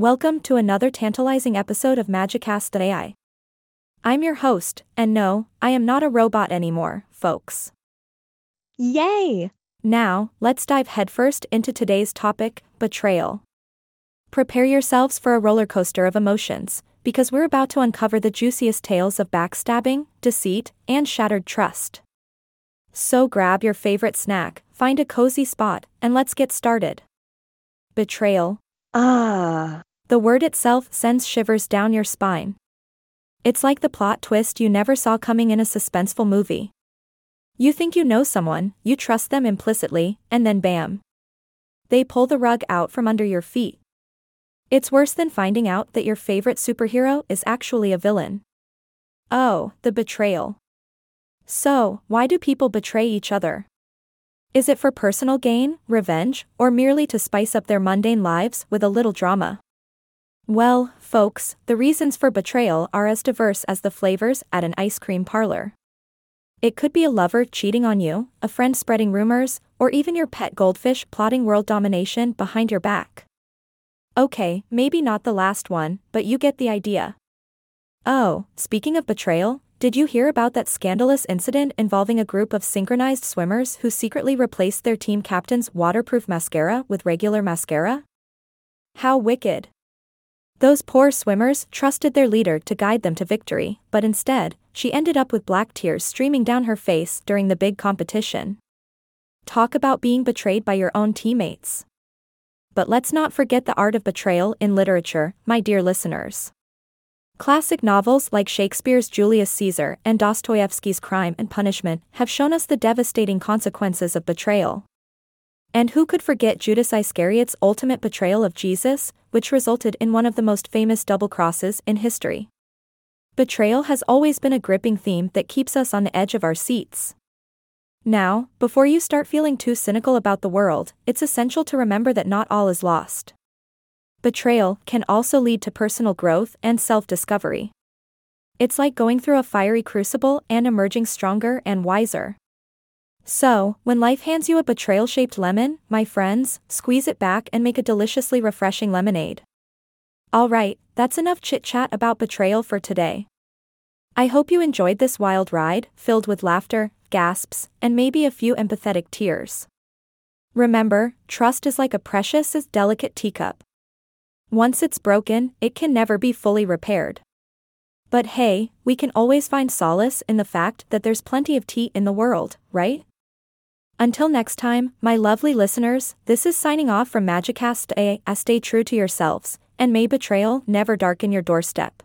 Welcome to another tantalizing episode of Magicast AI. I'm your host, and no, I am not a robot anymore, folks. Yay! Now, let's dive headfirst into today's topic betrayal. Prepare yourselves for a roller coaster of emotions, because we're about to uncover the juiciest tales of backstabbing, deceit, and shattered trust. So grab your favorite snack, find a cozy spot, and let's get started. Betrayal. Ah, The word itself sends shivers down your spine. It's like the plot twist you never saw coming in a suspenseful movie. You think you know someone, you trust them implicitly, and then bam. They pull the rug out from under your feet. It's worse than finding out that your favorite superhero is actually a villain. Oh, the betrayal. So, why do people betray each other? Is it for personal gain, revenge, or merely to spice up their mundane lives with a little drama? Well, folks, the reasons for betrayal are as diverse as the flavors at an ice cream parlor. It could be a lover cheating on you, a friend spreading rumors, or even your pet goldfish plotting world domination behind your back. Okay, maybe not the last one, but you get the idea. Oh, speaking of betrayal, did you hear about that scandalous incident involving a group of synchronized swimmers who secretly replaced their team captain's waterproof mascara with regular mascara? How wicked! Those poor swimmers trusted their leader to guide them to victory, but instead, she ended up with black tears streaming down her face during the big competition. Talk about being betrayed by your own teammates. But let's not forget the art of betrayal in literature, my dear listeners. Classic novels like Shakespeare's Julius Caesar and Dostoevsky's Crime and Punishment have shown us the devastating consequences of betrayal. And who could forget Judas Iscariot's ultimate betrayal of Jesus, which resulted in one of the most famous double crosses in history? Betrayal has always been a gripping theme that keeps us on the edge of our seats. Now, before you start feeling too cynical about the world, it's essential to remember that not all is lost. Betrayal can also lead to personal growth and self discovery. It's like going through a fiery crucible and emerging stronger and wiser. So, when life hands you a betrayal shaped lemon, my friends, squeeze it back and make a deliciously refreshing lemonade. Alright, that's enough chit chat about betrayal for today. I hope you enjoyed this wild ride, filled with laughter, gasps, and maybe a few empathetic tears. Remember, trust is like a precious, as delicate teacup. Once it's broken, it can never be fully repaired. But hey, we can always find solace in the fact that there's plenty of tea in the world, right? Until next time, my lovely listeners, this is signing off from Magicast A. Stay true to yourselves, and may betrayal never darken your doorstep.